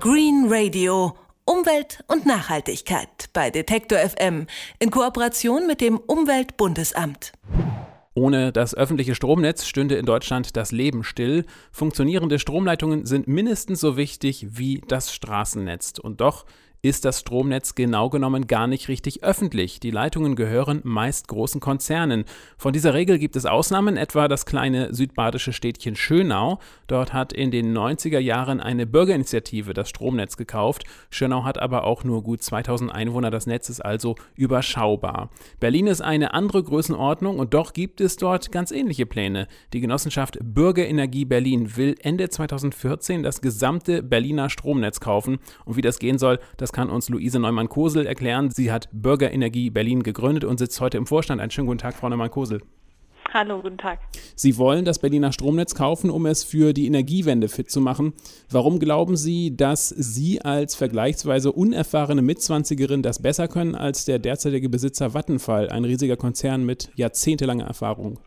Green Radio. Umwelt und Nachhaltigkeit bei Detektor FM in Kooperation mit dem Umweltbundesamt. Ohne das öffentliche Stromnetz stünde in Deutschland das Leben still. Funktionierende Stromleitungen sind mindestens so wichtig wie das Straßennetz. Und doch ist das Stromnetz genau genommen gar nicht richtig öffentlich. Die Leitungen gehören meist großen Konzernen. Von dieser Regel gibt es Ausnahmen, etwa das kleine südbadische Städtchen Schönau. Dort hat in den 90er Jahren eine Bürgerinitiative das Stromnetz gekauft. Schönau hat aber auch nur gut 2000 Einwohner, das Netz ist also überschaubar. Berlin ist eine andere Größenordnung und doch gibt es dort ganz ähnliche Pläne. Die Genossenschaft Bürgerenergie Berlin will Ende 2014 das gesamte Berliner Stromnetz kaufen und wie das gehen soll, das das kann uns Luise Neumann-Kosel erklären. Sie hat Bürgerenergie Berlin gegründet und sitzt heute im Vorstand. Einen schönen guten Tag, Frau Neumann-Kosel. Hallo, guten Tag. Sie wollen das Berliner Stromnetz kaufen, um es für die Energiewende fit zu machen. Warum glauben Sie, dass Sie als vergleichsweise unerfahrene Mitzwanzigerin das besser können als der derzeitige Besitzer Vattenfall, ein riesiger Konzern mit jahrzehntelanger Erfahrung?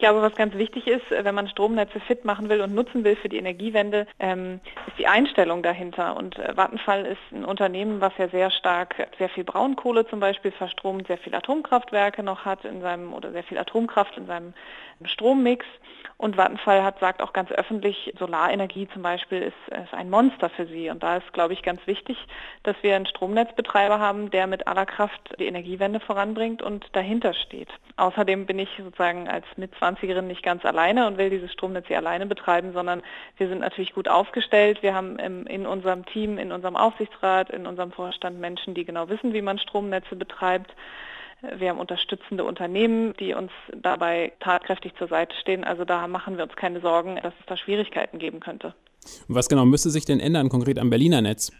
Ich glaube, was ganz wichtig ist, äh, wenn man Stromnetze fit machen will und nutzen will für die Energiewende, ähm, ist die Einstellung dahinter. Und äh, Vattenfall ist ein Unternehmen, was ja sehr stark, sehr viel Braunkohle zum Beispiel verstromt, sehr viel Atomkraftwerke noch hat in seinem oder sehr viel Atomkraft in seinem Strommix. Und Vattenfall hat sagt auch ganz öffentlich, Solarenergie zum Beispiel ist, ist ein Monster für sie. Und da ist, glaube ich, ganz wichtig, dass wir einen Stromnetzbetreiber haben, der mit aller Kraft die Energiewende voranbringt und dahinter steht. Außerdem bin ich sozusagen als Mitzwanzigerin nicht ganz alleine und will dieses Stromnetz hier alleine betreiben, sondern wir sind natürlich gut aufgestellt. Wir haben in unserem Team, in unserem Aufsichtsrat, in unserem Vorstand Menschen, die genau wissen, wie man Stromnetze betreibt. Wir haben unterstützende Unternehmen, die uns dabei tatkräftig zur Seite stehen. Also da machen wir uns keine Sorgen, dass es da Schwierigkeiten geben könnte. Was genau müsste sich denn ändern, konkret am Berliner Netz?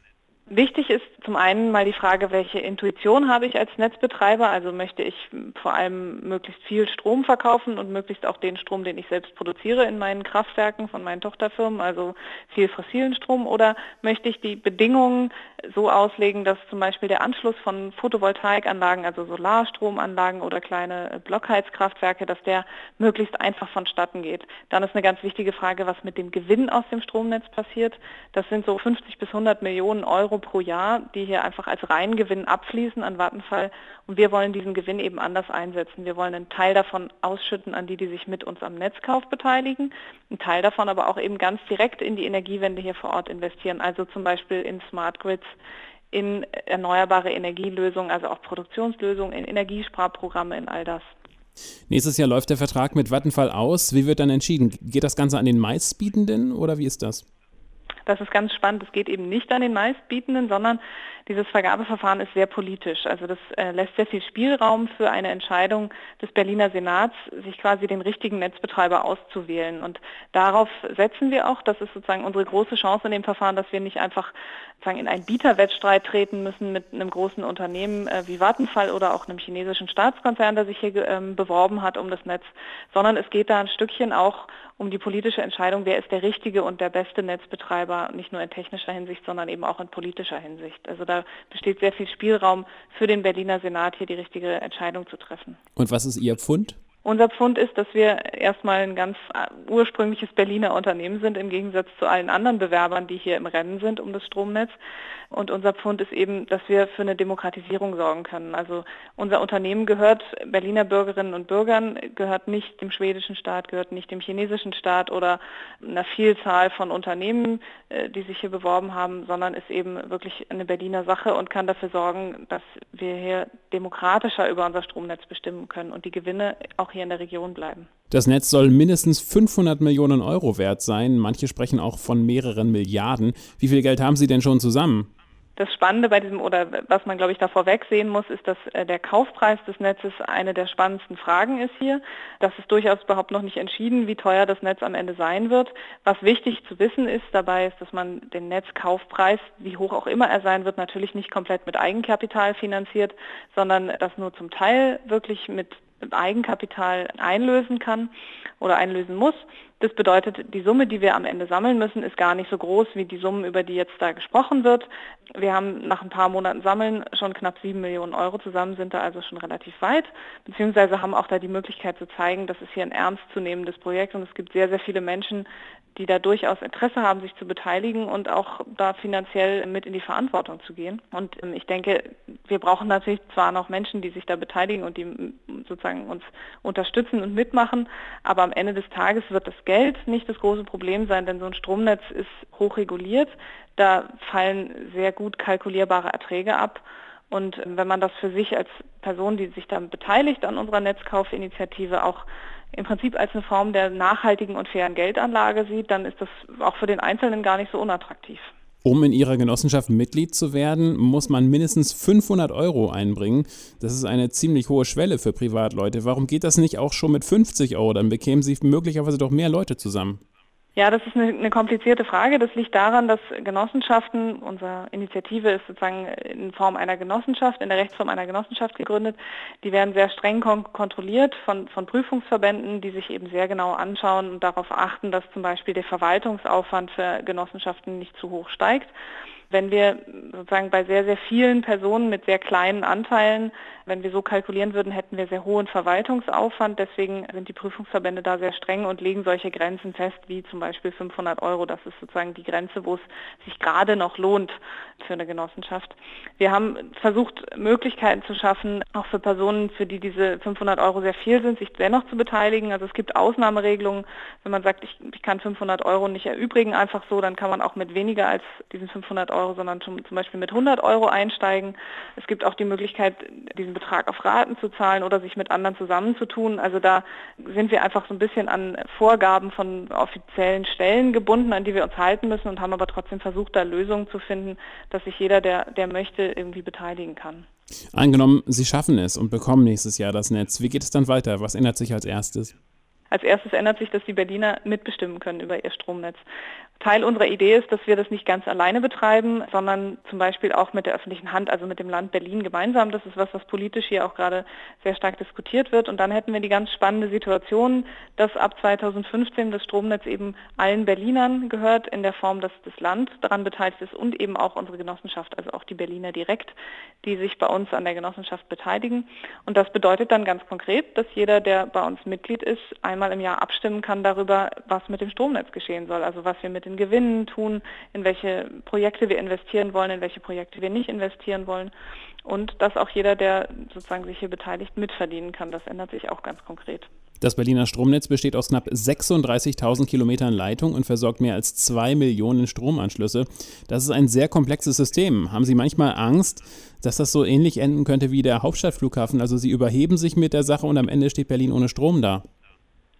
Wichtig ist zum einen mal die Frage, welche Intuition habe ich als Netzbetreiber? Also möchte ich vor allem möglichst viel Strom verkaufen und möglichst auch den Strom, den ich selbst produziere in meinen Kraftwerken von meinen Tochterfirmen, also viel fossilen Strom? Oder möchte ich die Bedingungen so auslegen, dass zum Beispiel der Anschluss von Photovoltaikanlagen, also Solarstromanlagen oder kleine Blockheizkraftwerke, dass der möglichst einfach vonstatten geht? Dann ist eine ganz wichtige Frage, was mit dem Gewinn aus dem Stromnetz passiert. Das sind so 50 bis 100 Millionen Euro pro Jahr, die hier einfach als Reingewinn abfließen an Vattenfall. Und wir wollen diesen Gewinn eben anders einsetzen. Wir wollen einen Teil davon ausschütten an die, die sich mit uns am Netzkauf beteiligen, einen Teil davon aber auch eben ganz direkt in die Energiewende hier vor Ort investieren, also zum Beispiel in Smart Grids, in erneuerbare Energielösungen, also auch Produktionslösungen, in Energiesparprogramme, in all das. Nächstes Jahr läuft der Vertrag mit Vattenfall aus. Wie wird dann entschieden? Geht das Ganze an den Meistbietenden oder wie ist das? Das ist ganz spannend. Es geht eben nicht an den Meistbietenden, sondern dieses Vergabeverfahren ist sehr politisch. Also das äh, lässt sehr viel Spielraum für eine Entscheidung des Berliner Senats, sich quasi den richtigen Netzbetreiber auszuwählen. Und darauf setzen wir auch. Das ist sozusagen unsere große Chance in dem Verfahren, dass wir nicht einfach sozusagen in einen Bieterwettstreit treten müssen mit einem großen Unternehmen äh, wie Vattenfall oder auch einem chinesischen Staatskonzern, der sich hier ähm, beworben hat um das Netz, sondern es geht da ein Stückchen auch um die politische Entscheidung, wer ist der richtige und der beste Netzbetreiber, nicht nur in technischer Hinsicht, sondern eben auch in politischer Hinsicht. Also da besteht sehr viel Spielraum für den Berliner Senat, hier die richtige Entscheidung zu treffen. Und was ist Ihr Pfund? Unser Pfund ist, dass wir erstmal ein ganz äh, ursprüngliches Berliner Unternehmen sind, im Gegensatz zu allen anderen Bewerbern, die hier im Rennen sind um das Stromnetz. Und unser Pfund ist eben, dass wir für eine Demokratisierung sorgen können. Also unser Unternehmen gehört Berliner Bürgerinnen und Bürgern, gehört nicht dem schwedischen Staat, gehört nicht dem chinesischen Staat oder einer Vielzahl von Unternehmen, äh, die sich hier beworben haben, sondern ist eben wirklich eine Berliner Sache und kann dafür sorgen, dass wir hier demokratischer über unser Stromnetz bestimmen können und die Gewinne auch auch hier in der Region bleiben. Das Netz soll mindestens 500 Millionen Euro wert sein. Manche sprechen auch von mehreren Milliarden. Wie viel Geld haben Sie denn schon zusammen? Das Spannende bei diesem oder was man glaube ich davor wegsehen muss, ist, dass äh, der Kaufpreis des Netzes eine der spannendsten Fragen ist hier. Das ist durchaus überhaupt noch nicht entschieden, wie teuer das Netz am Ende sein wird. Was wichtig zu wissen ist dabei, ist, dass man den Netzkaufpreis, wie hoch auch immer er sein wird, natürlich nicht komplett mit Eigenkapital finanziert, sondern das nur zum Teil wirklich mit Eigenkapital einlösen kann oder einlösen muss. Das bedeutet, die Summe, die wir am Ende sammeln müssen, ist gar nicht so groß wie die Summen, über die jetzt da gesprochen wird. Wir haben nach ein paar Monaten Sammeln schon knapp sieben Millionen Euro zusammen, sind da also schon relativ weit, beziehungsweise haben auch da die Möglichkeit zu zeigen, dass es hier ein ernstzunehmendes Projekt und es gibt sehr, sehr viele Menschen, die da durchaus Interesse haben, sich zu beteiligen und auch da finanziell mit in die Verantwortung zu gehen. Und ähm, ich denke, wir brauchen natürlich zwar noch Menschen, die sich da beteiligen und die sozusagen uns unterstützen und mitmachen, aber am Ende des Tages wird das Geld nicht das große Problem sein, denn so ein Stromnetz ist hochreguliert. Da fallen sehr gut kalkulierbare Erträge ab. Und ähm, wenn man das für sich als Person, die sich dann beteiligt an unserer Netzkaufinitiative, auch im Prinzip als eine Form der nachhaltigen und fairen Geldanlage sieht, dann ist das auch für den Einzelnen gar nicht so unattraktiv. Um in Ihrer Genossenschaft Mitglied zu werden, muss man mindestens 500 Euro einbringen. Das ist eine ziemlich hohe Schwelle für Privatleute. Warum geht das nicht auch schon mit 50 Euro? Dann bekämen Sie möglicherweise doch mehr Leute zusammen. Ja, das ist eine, eine, komplizierte Frage. Das liegt daran, dass Genossenschaften, unsere Initiative ist sozusagen in Form einer Genossenschaft, in der Rechtsform einer Genossenschaft gegründet. Die werden sehr streng kon kontrolliert von, von Prüfungsverbänden, die sich eben sehr genau anschauen und darauf achten, dass zum Beispiel der Verwaltungsaufwand für Genossenschaften nicht zu hoch steigt. Wenn wir sozusagen bei sehr, sehr vielen Personen mit sehr kleinen Anteilen, wenn wir so kalkulieren würden, hätten wir sehr hohen Verwaltungsaufwand. Deswegen sind die Prüfungsverbände da sehr streng und legen solche Grenzen fest, wie zum Beispiel 500 Euro. Das ist sozusagen die Grenze, wo es sich gerade noch lohnt für eine Genossenschaft. Wir haben versucht, Möglichkeiten zu schaffen, auch für Personen, für die diese 500 Euro sehr viel sind, sich dennoch zu beteiligen. Also es gibt Ausnahmeregelungen. Wenn man sagt, ich, ich kann 500 Euro nicht erübrigen, einfach so, dann kann man auch mit weniger als diesen 500 Euro sondern zum, zum Beispiel mit 100 Euro einsteigen. Es gibt auch die Möglichkeit, diesen Betrag auf Raten zu zahlen oder sich mit anderen zusammenzutun. Also da sind wir einfach so ein bisschen an Vorgaben von offiziellen Stellen gebunden, an die wir uns halten müssen und haben aber trotzdem versucht, da Lösungen zu finden, dass sich jeder, der, der möchte, irgendwie beteiligen kann. Angenommen, Sie schaffen es und bekommen nächstes Jahr das Netz. Wie geht es dann weiter? Was ändert sich als erstes? Als erstes ändert sich, dass die Berliner mitbestimmen können über ihr Stromnetz. Teil unserer Idee ist, dass wir das nicht ganz alleine betreiben, sondern zum Beispiel auch mit der öffentlichen Hand, also mit dem Land Berlin gemeinsam. Das ist was, was politisch hier auch gerade sehr stark diskutiert wird. Und dann hätten wir die ganz spannende Situation, dass ab 2015 das Stromnetz eben allen Berlinern gehört, in der Form, dass das Land daran beteiligt ist und eben auch unsere Genossenschaft, also auch die Berliner direkt, die sich bei uns an der Genossenschaft beteiligen. Und das bedeutet dann ganz konkret, dass jeder, der bei uns Mitglied ist, einmal im Jahr abstimmen kann darüber, was mit dem Stromnetz geschehen soll, also was wir mit den Gewinnen tun, in welche Projekte wir investieren wollen, in welche Projekte wir nicht investieren wollen und dass auch jeder, der sozusagen sich hier beteiligt, mitverdienen kann. Das ändert sich auch ganz konkret. Das Berliner Stromnetz besteht aus knapp 36.000 Kilometern Leitung und versorgt mehr als zwei Millionen Stromanschlüsse. Das ist ein sehr komplexes System. Haben Sie manchmal Angst, dass das so ähnlich enden könnte wie der Hauptstadtflughafen? Also Sie überheben sich mit der Sache und am Ende steht Berlin ohne Strom da.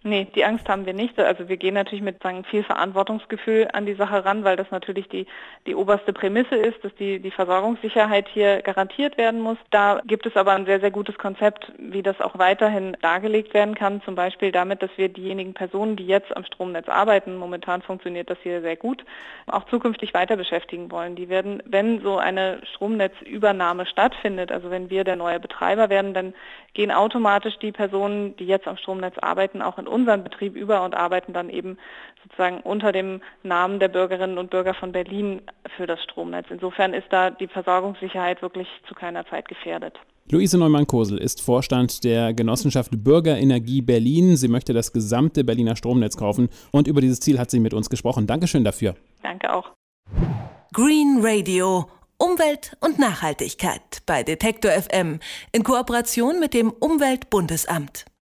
Nee, die Angst haben wir nicht. Also wir gehen natürlich mit sagen, viel Verantwortungsgefühl an die Sache ran, weil das natürlich die, die oberste Prämisse ist, dass die, die Versorgungssicherheit hier garantiert werden muss. Da gibt es aber ein sehr, sehr gutes Konzept, wie das auch weiterhin dargelegt werden kann. Zum Beispiel damit, dass wir diejenigen Personen, die jetzt am Stromnetz arbeiten, momentan funktioniert das hier sehr gut, auch zukünftig weiter beschäftigen wollen. Die werden, wenn so eine Stromnetzübernahme stattfindet, also wenn wir der neue Betreiber werden, dann gehen automatisch die Personen, die jetzt am Stromnetz arbeiten, auch in unseren Betrieb über und arbeiten dann eben sozusagen unter dem Namen der Bürgerinnen und Bürger von Berlin für das Stromnetz. Insofern ist da die Versorgungssicherheit wirklich zu keiner Zeit gefährdet. Luise Neumann-Kosel ist Vorstand der Genossenschaft Bürgerenergie Berlin. Sie möchte das gesamte Berliner Stromnetz kaufen und über dieses Ziel hat sie mit uns gesprochen. Dankeschön dafür. Danke auch. Green Radio. Umwelt und Nachhaltigkeit bei Detektor FM in Kooperation mit dem Umweltbundesamt.